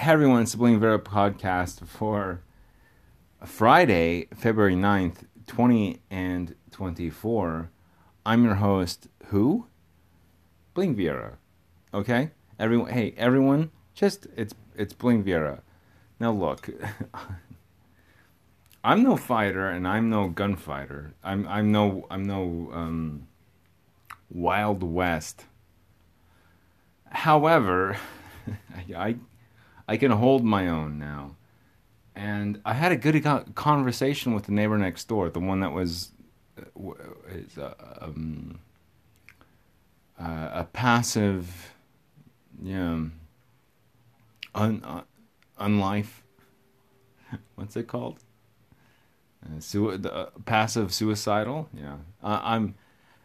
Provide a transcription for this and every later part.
Hey everyone, it's the Bling Viera podcast for Friday, February 9th, 20 and 24. I'm your host, who? Bling Viera. Okay? Everyone hey, everyone, just it's it's Bling Viera. Now look, I'm no fighter and I'm no gunfighter. I'm I'm no I'm no um Wild West. However, I I can hold my own now. And I had a good conversation with the neighbor next door, the one that was uh, uh, um, uh, a passive, yeah, un, uh, unlife. What's it called? Uh, su- the, uh, passive suicidal. Yeah, I'm.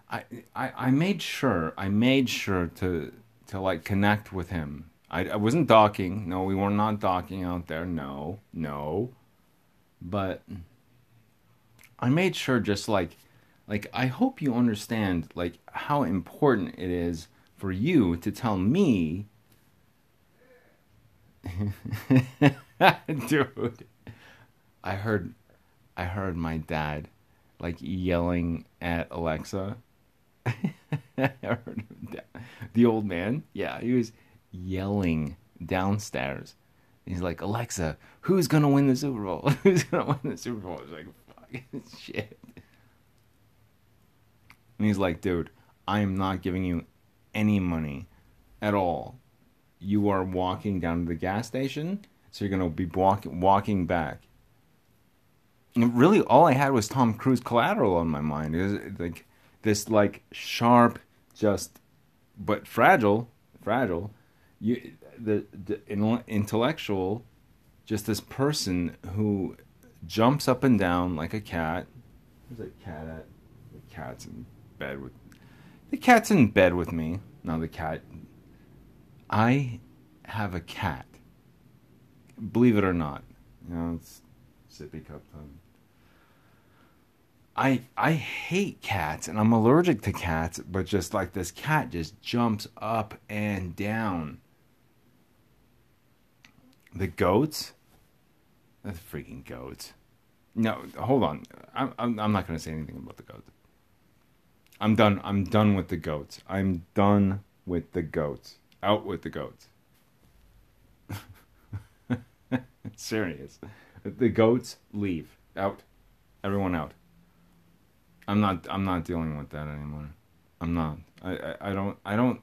I, I I made sure. I made sure to to like connect with him I, I wasn't docking. No, we were not docking out there. No, no. But I made sure just like like I hope you understand like how important it is for you to tell me dude I heard I heard my dad like yelling at Alexa the old man yeah he was yelling downstairs. He's like, Alexa, who's gonna win the Super Bowl? who's gonna win the Super Bowl? He's like, fucking shit. And he's like, dude, I am not giving you any money at all. You are walking down to the gas station, so you're gonna be walk- walking back. And really, all I had was Tom Cruise collateral on my mind. It was like this, like sharp, just but fragile, fragile you the, the intellectual just this person who jumps up and down like a cat. Where's that cat at the cat's in bed with the cat's in bed with me. Now the cat i have a cat. Believe it or not you know it's sippy cup time. I I hate cats and I'm allergic to cats, but just like this cat just jumps up and down the goats? The freaking goats. No, hold on. I'm, I'm, I'm not going to say anything about the goats. I'm done. I'm done with the goats. I'm done with the goats. Out with the goats. Serious. The goats leave. Out. Everyone out. I'm not I'm not dealing with that anymore. I'm not. I, I, I don't I don't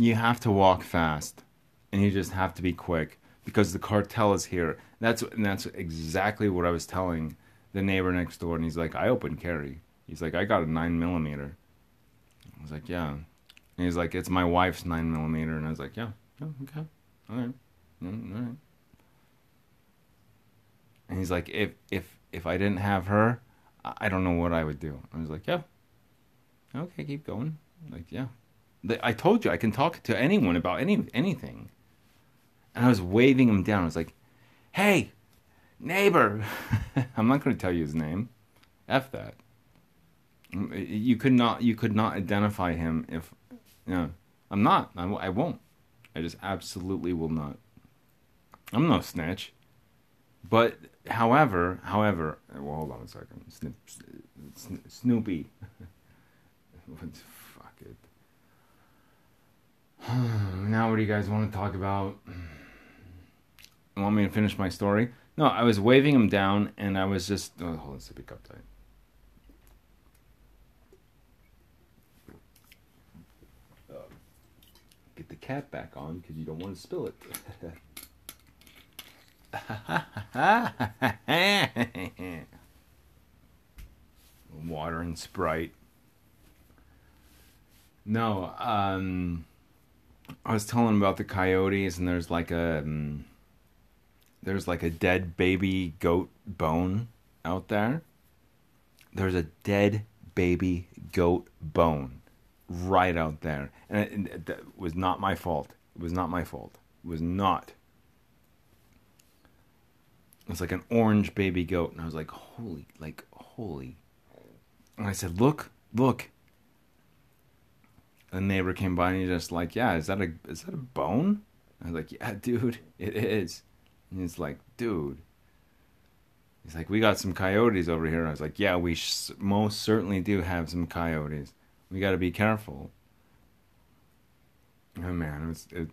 you have to walk fast and you just have to be quick because the cartel is here. That's and that's exactly what I was telling the neighbor next door, and he's like, "I open carry." He's like, "I got a nine millimeter." I was like, "Yeah," and he's like, "It's my wife's nine millimeter," and I was like, "Yeah, yeah, okay, all right, all right." And he's like, "If if if I didn't have her, I don't know what I would do." I was like, "Yeah, okay, keep going." Like, yeah, I told you I can talk to anyone about any anything. And I was waving him down. I was like, "Hey, neighbor." I'm not going to tell you his name. F that. Mm, you could not. You could not identify him if. You know, I'm not. I, I won't. I just absolutely will not. I'm no snitch. But however, however, well, hold on a second. Snoopy. now, what do you guys want to talk about? Want me to finish my story? No, I was waving him down, and I was just. Oh, hold on, sippy cup tight. get the cap back on because you don't want to spill it. Water and Sprite. No, um. I was telling about the coyotes, and there's like a um, there's like a dead baby goat bone out there. There's a dead baby goat bone right out there, and it, it, it was not my fault. It was not my fault. It was not. It's like an orange baby goat, and I was like, "Holy, like holy!" And I said, "Look, look." A neighbor came by and he's just like, "Yeah, is that a is that a bone?" I was like, "Yeah, dude, it is." And he's like, "Dude." He's like, "We got some coyotes over here." I was like, "Yeah, we sh- most certainly do have some coyotes. We got to be careful." Oh man, it was. It,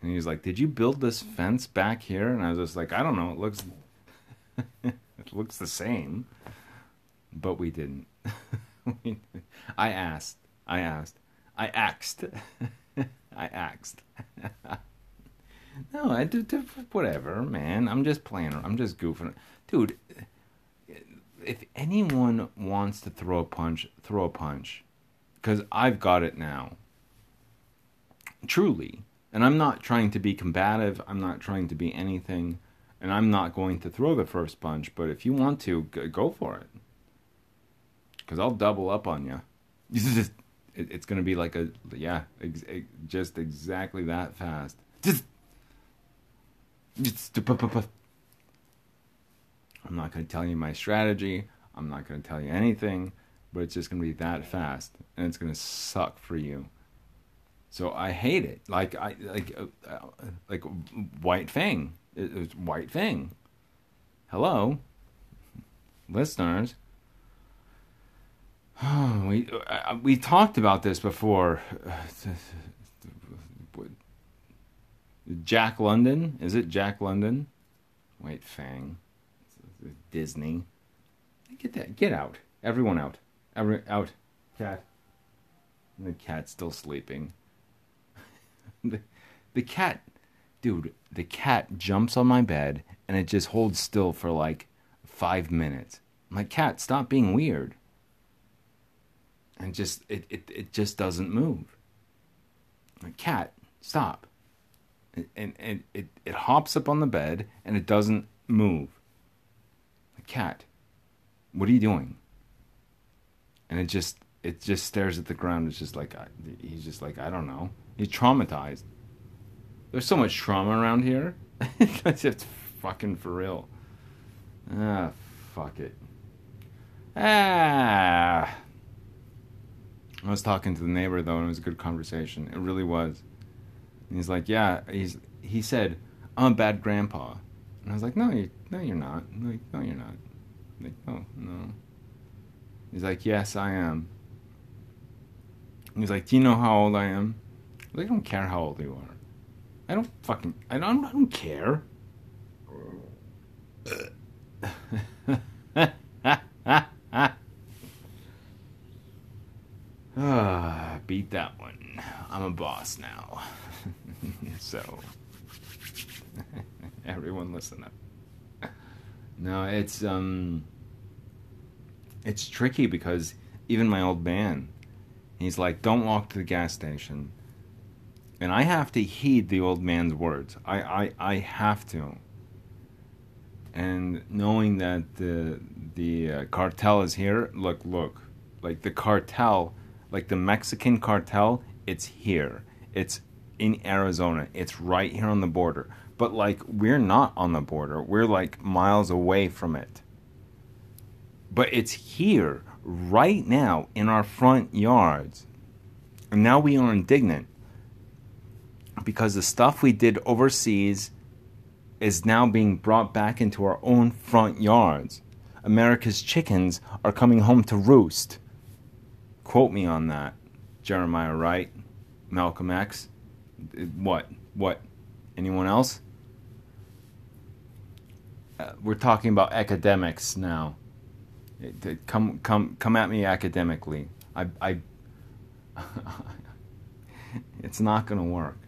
and he was like, "Did you build this fence back here?" And I was just like, "I don't know. It looks, it looks the same." But we didn't. I asked. I asked. I axed. I axed. no, I did whatever, man. I'm just playing. I'm just goofing, dude. If anyone wants to throw a punch, throw a punch, because I've got it now. Truly, and I'm not trying to be combative. I'm not trying to be anything, and I'm not going to throw the first punch. But if you want to, go for it, because I'll double up on you. It, it's going to be like a yeah, ex, ex, just exactly that fast. Just, just, I'm not going to tell you my strategy. I'm not going to tell you anything, but it's just going to be that fast, and it's going to suck for you. So I hate it. Like I like uh, uh, like White Fang. It, it was White Fang. Hello, listeners. we uh, we talked about this before. Jack London is it Jack London? White Fang, Disney. Get that. Get out. Everyone out. Every out. Cat. the cat's still sleeping. the, the cat, dude. The cat jumps on my bed and it just holds still for like five minutes. I'm like, cat, stop being weird and just it, it, it just doesn't move. Like, cat, stop. And, and, it, it hops up on the bed and it doesn't move. The cat, what are you doing? And it just it just stares at the ground. It's just like he's just like I don't know. He's traumatized. There's so much trauma around here. it's fucking for real. Ah, fuck it. Ah. I was talking to the neighbor though, and it was a good conversation. It really was. And he's like, "Yeah." He's he said, "I'm a bad grandpa," and I was like, "No, you, no, you're not." I'm like, "No, you're not." I'm like, "No, no." He's like, "Yes, I am." He's like, "Do you know how old I am?" I, like, I don't care how old you are. I don't fucking. I don't. I don't care. Ah, beat that one. I'm a boss now. so, everyone listen up. No, it's um it's tricky because even my old man, he's like, "Don't walk to the gas station." And I have to heed the old man's words. I I, I have to. And knowing that the the uh, cartel is here, look, look, like the cartel like the Mexican cartel, it's here. It's in Arizona. It's right here on the border. But like we're not on the border. We're like miles away from it. But it's here right now in our front yards. And now we are indignant because the stuff we did overseas is now being brought back into our own front yards. America's chickens are coming home to roost. Quote me on that. Jeremiah Wright, Malcolm X. What? What? Anyone else? Uh, we're talking about academics now. Come, come, come at me academically. I, I. it's not going to work.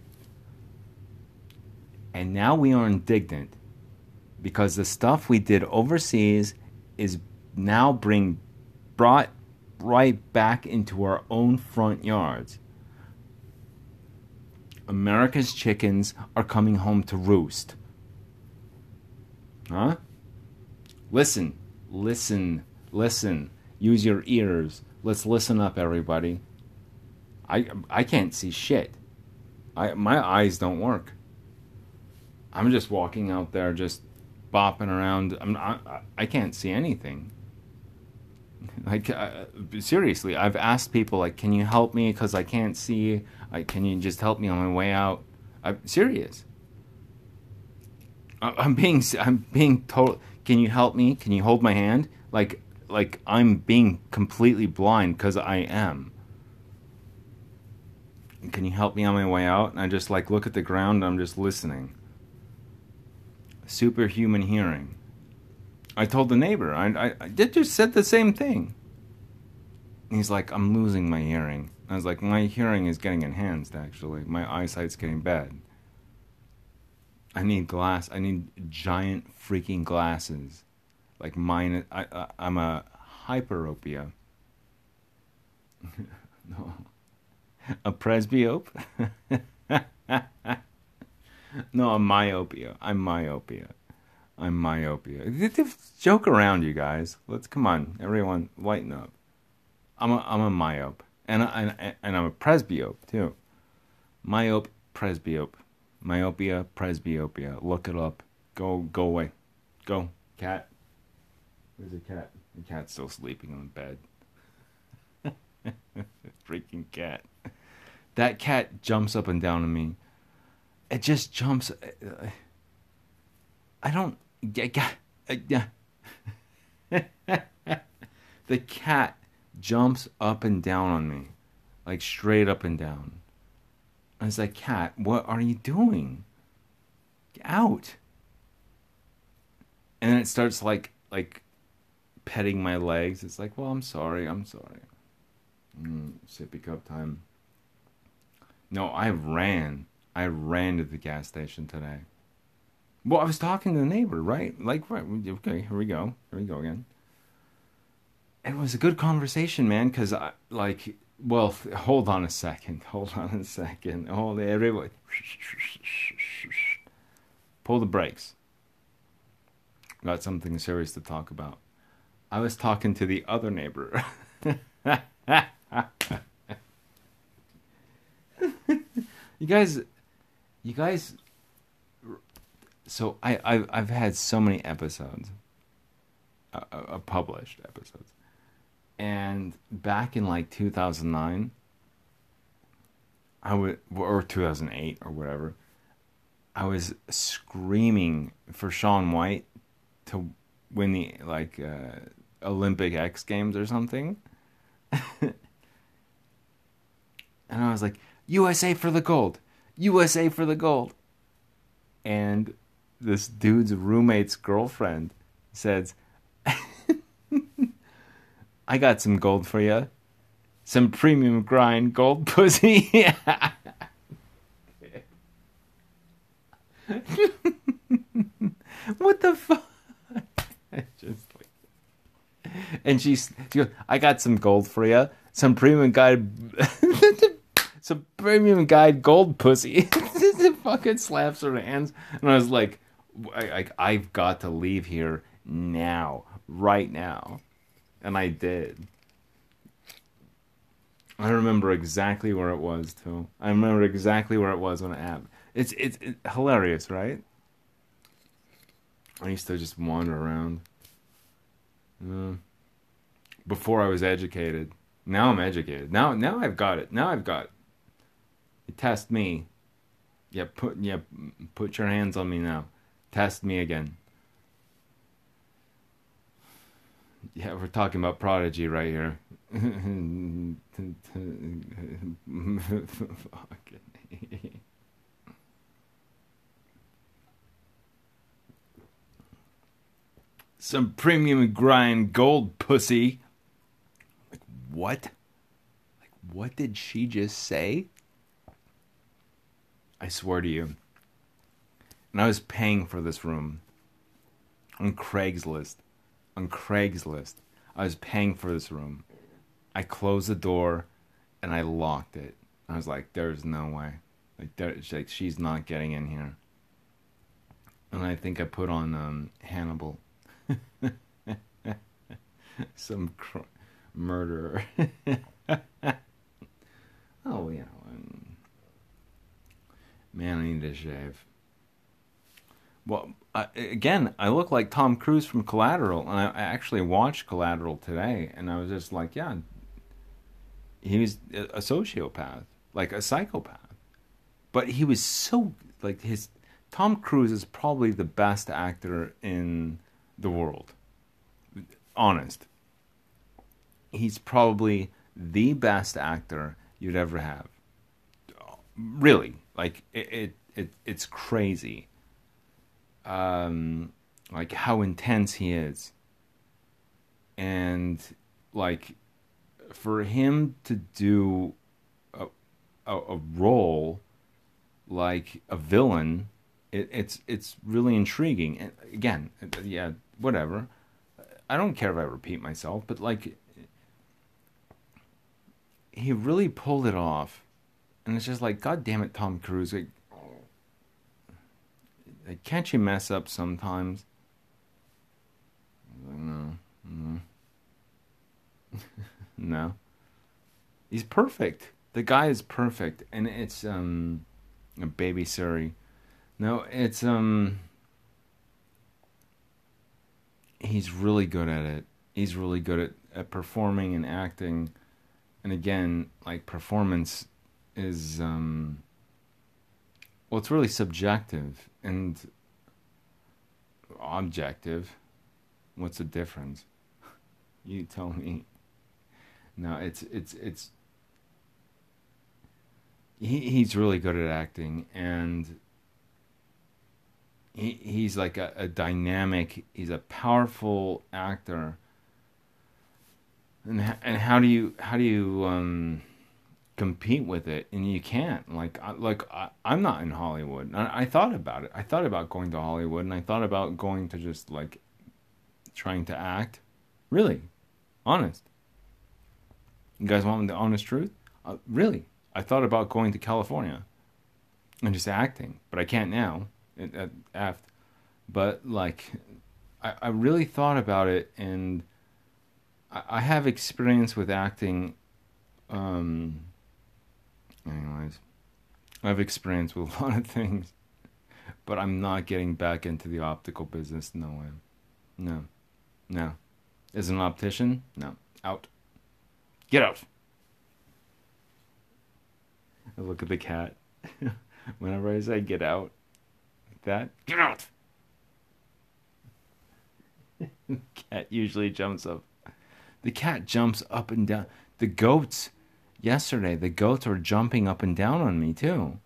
And now we are indignant because the stuff we did overseas is now being brought right back into our own front yards. America's chickens are coming home to roost. Huh? Listen, listen, listen. Use your ears. Let's listen up, everybody. I I can't see shit. I my eyes don't work. I'm just walking out there, just bopping around. I'm I, I can't see anything. Like uh, seriously, I've asked people like, "Can you help me? Because I can't see. Like, can you just help me on my way out?" I'm serious. I- I'm being I'm being total. Can you help me? Can you hold my hand? Like like I'm being completely blind because I am. Can you help me on my way out? And I just like look at the ground. I'm just listening. Superhuman hearing. I told the neighbor. I, I, I did just said the same thing. He's like, I'm losing my hearing. I was like, my hearing is getting enhanced. Actually, my eyesight's getting bad. I need glass. I need giant freaking glasses, like mine. I, I I'm a hyperopia. no, a presbyope. no, a myopia. I'm myopia. I'm myopia. Joke around, you guys. Let's come on, everyone, lighten up. I'm a I'm a myope, and I, and I'm a presbyope too. Myope, presbyope, myopia, presbyopia. Look it up. Go go away. Go cat. Where's the cat? The cat's still sleeping on the bed. Freaking cat. That cat jumps up and down on me. It just jumps. I don't. the cat jumps up and down on me, like straight up and down. I was like, cat, what are you doing? Get out. And then it starts like like petting my legs. It's like, well, I'm sorry, I'm sorry. Mm, sippy cup time. No, I ran. I ran to the gas station today. Well, I was talking to the neighbor, right? Like, right, okay, here we go. Here we go again. It was a good conversation, man, because I, like, well, hold on a second. Hold on a second. Oh, hold everyone. Pull the brakes. Got something serious to talk about. I was talking to the other neighbor. you guys, you guys so I I've, I've had so many episodes, uh, uh, published episodes, and back in like 2009, I would or 2008 or whatever, I was screaming for Shaun White to win the like uh, Olympic X Games or something, and I was like USA for the gold, USA for the gold, and this dude's roommate's girlfriend says, I got some gold for you. Some premium grind gold pussy. what the fuck? Just like, and she's, she goes, I got some gold for you. Some premium guide, some premium guide gold pussy. fucking slaps her hands. And I was like, I, I've got to leave here now, right now. And I did. I remember exactly where it was too. I remember exactly where it was when it happened. It's it's, it's hilarious, right? I used to just wander around. Uh, before I was educated. Now I'm educated. Now now I've got it. Now I've got it. Test me. Yeah, put yeah, put your hands on me now. Test me again. Yeah, we're talking about Prodigy right here. Some premium grind gold pussy. Like, what? Like, what did she just say? I swear to you. And I was paying for this room on Craigslist. On Craigslist. I was paying for this room. I closed the door and I locked it. I was like, there's no way. Like, like she's not getting in here. And I think I put on um, Hannibal. Some cr- murderer. oh, yeah. Man, I need to shave. Well, I, again, I look like Tom Cruise from Collateral, and I, I actually watched Collateral today, and I was just like, yeah, he was a sociopath, like a psychopath. But he was so like his Tom Cruise is probably the best actor in the world. Honest. He's probably the best actor you'd ever have. Really, like it, it, it it's crazy. Um, like how intense he is, and like for him to do a, a, a role like a villain, it, it's it's really intriguing. And again, yeah, whatever. I don't care if I repeat myself, but like he really pulled it off, and it's just like, God damn it, Tom Cruise! Like, can't you mess up sometimes? No, no, no. He's perfect. The guy is perfect, and it's um, a baby Suri. No, it's um. He's really good at it. He's really good at, at performing and acting and again, like performance is um well it's really subjective and objective. What's the difference? you tell me. No, it's it's it's he he's really good at acting and he he's like a, a dynamic he's a powerful actor and and how do you how do you um, compete with it? And you can't. Like I, like I, am not in Hollywood. I, I thought about it. I thought about going to Hollywood, and I thought about going to just like trying to act. Really, honest. You guys want the honest truth? Uh, really, I thought about going to California and just acting, but I can't now at, at. But like, I, I really thought about it and I have experience with acting. Um, I have experience with a lot of things, but I'm not getting back into the optical business. No way. No. No. As an optician? No. Out. Get out. I look at the cat. Whenever I say get out, like that, get out. cat usually jumps up the cat jumps up and down. The goats, yesterday, the goats were jumping up and down on me too.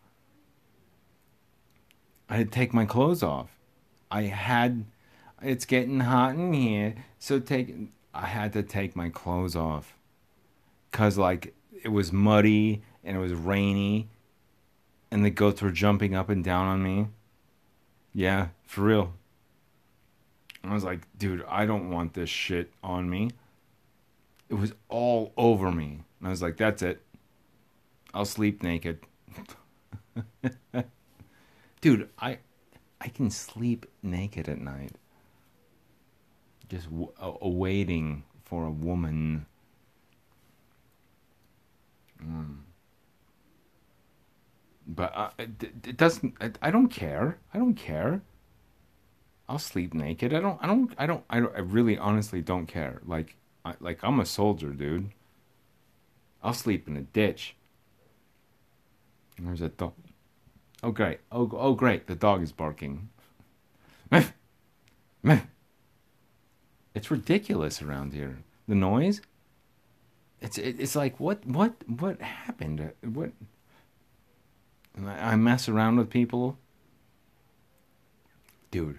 I had to take my clothes off. I had, it's getting hot in here, so take, I had to take my clothes off. Cause like it was muddy and it was rainy and the goats were jumping up and down on me. Yeah, for real. I was like, dude, I don't want this shit on me. It was all over me. And I was like, that's it. I'll sleep naked. Dude, I I can sleep naked at night. Just w- awaiting for a woman. Mm. But uh, it, it, doesn't. I don't care. I don't care. I'll sleep naked. I don't. I don't. I don't. I, don't, I really, honestly, don't care. Like I, like I'm a soldier, dude. I'll sleep in a ditch. there's a dog. Oh great! Oh oh great! The dog is barking. It's ridiculous around here. The noise. It's it's like what what what happened? What? I mess around with people, dude.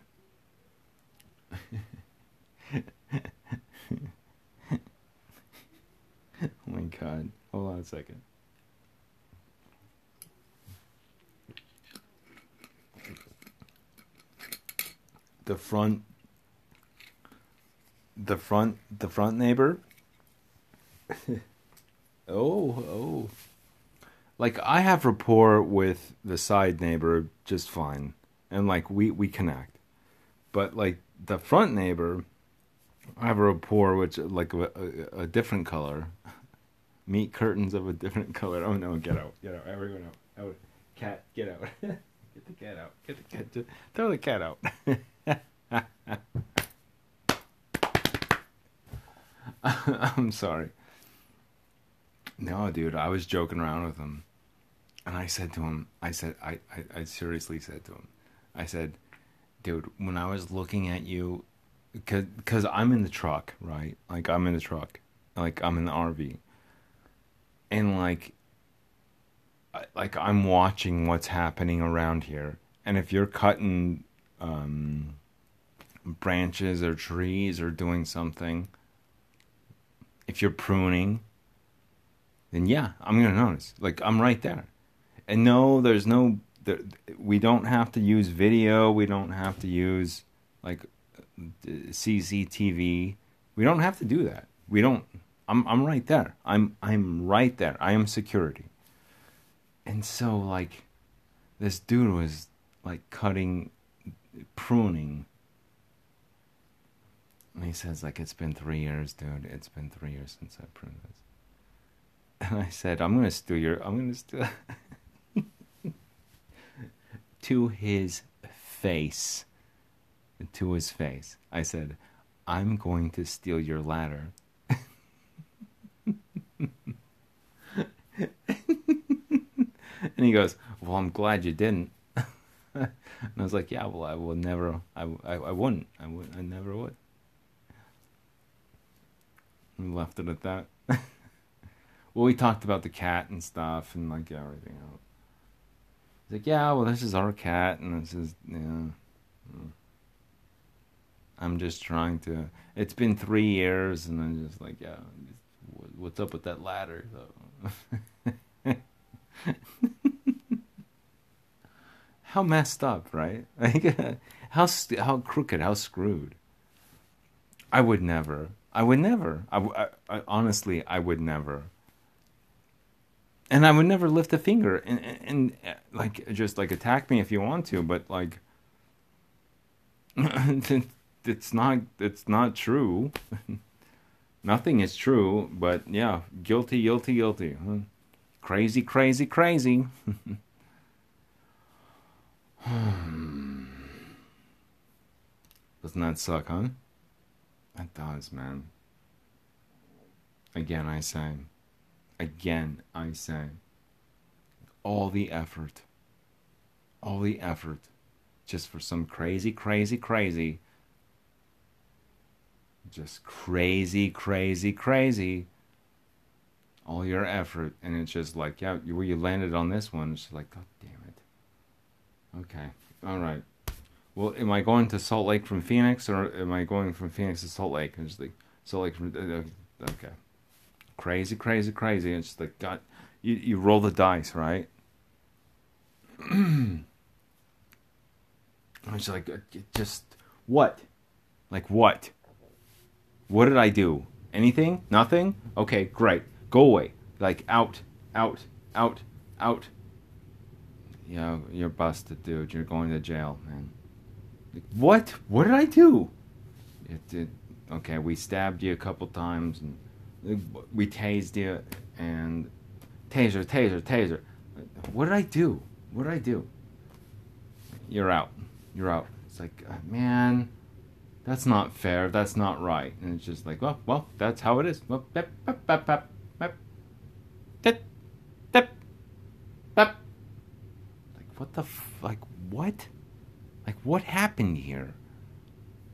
oh my god. Hold on a second. The front the front the front neighbor oh oh like i have rapport with the side neighbor just fine and like we we connect but like the front neighbor I have a rapport which like a, a, a, different color. Meet curtains of a different color. Oh no, get out, get out, everyone out, out, cat, get out, get the cat out, get the cat, Just throw the cat out. I'm sorry. No, dude, I was joking around with him. And I said to him, I said, I, I, I seriously said to him, I said, dude, when I was looking at you, because I'm in the truck, right? Like, I'm in the truck. Like, I'm in the RV. And, like, like I'm watching what's happening around here. And if you're cutting um, branches or trees or doing something, if you're pruning, then yeah, I'm gonna notice. Like I'm right there. And no, there's no. There, we don't have to use video. We don't have to use like CCTV. We don't have to do that. We don't. I'm I'm right there. I'm I'm right there. I am security. And so like, this dude was like cutting, pruning. And he says like, it's been three years, dude. It's been three years since I pruned this. And I said, I'm gonna steal your. I'm gonna steal. to his face. To his face. I said, I'm going to steal your ladder. and he goes, Well, I'm glad you didn't. and I was like, Yeah, well, I will never, I, I, I wouldn't. I, would, I never would. We left it at that. well, we talked about the cat and stuff and like everything else. He's like, yeah, well, this is our cat, and this is, yeah. Mm. I'm just trying to. It's been three years, and I'm just like, yeah, what's up with that ladder? So. how messed up, right? Like, how how crooked, how screwed. I would never. I would never. I, I, I, honestly, I would never. And I would never lift a finger and, and, and like just like attack me if you want to, but like it's not it's not true. Nothing is true, but yeah, guilty, guilty, guilty. Crazy, crazy, crazy. Hmm. Doesn't that suck, huh? That does, man. Again, I say, again, I say, all the effort, all the effort, just for some crazy, crazy, crazy, just crazy, crazy, crazy, all your effort, and it's just like, yeah, where you landed on this one, it's like. Okay, all right well, am I going to Salt Lake from Phoenix or am I going from Phoenix to Salt Lake? And it's like Salt Lake from uh, uh, okay, crazy, crazy, crazy. It's like God, you you roll the dice, right? It's like uh, just what, like what? What did I do? Anything? Nothing? Okay, great. Go away. Like out, out, out, out. Yeah, you're busted, dude. You're going to jail, man. What? What did I do? It did. Okay, we stabbed you a couple times, and we tased you, and taser, taser, taser. What did I do? What did I do? You're out. You're out. It's like, uh, man, that's not fair. That's not right. And it's just like, well, well, that's how it is. Well, bep, bep, bep, bep, bep tip, bep. Like, what the f- like, what? Like, what happened here?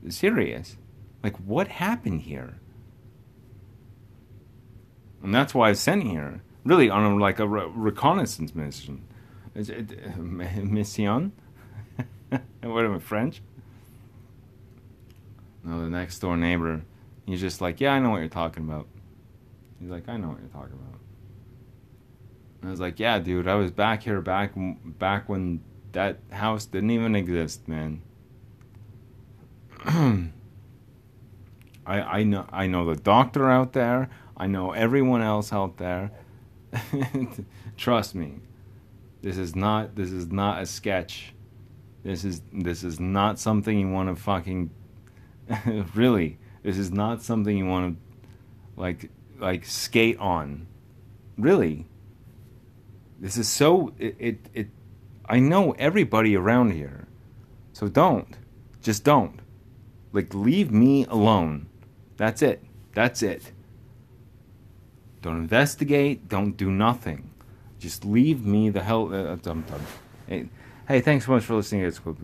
Serious. Like, what happened here? And that's why I was sent here. Really, on a, like a re- reconnaissance mission. Is it, uh, mission? what am I, French? No, the next door neighbor, he's just like, yeah, I know what you're talking about. He's like, I know what you're talking about. And I was like, yeah, dude, I was back here back back when that house didn't even exist, man. I I know I know the doctor out there. I know everyone else out there. Trust me. This is not this is not a sketch. This is this is not something you want to fucking really. This is not something you want to like like skate on. Really. This is so it it, it I know everybody around here. So don't. Just don't. Like, leave me alone. That's it. That's it. Don't investigate. Don't do nothing. Just leave me the hell. Uh, I'm done. Hey, hey, thanks so much for listening. It's cool.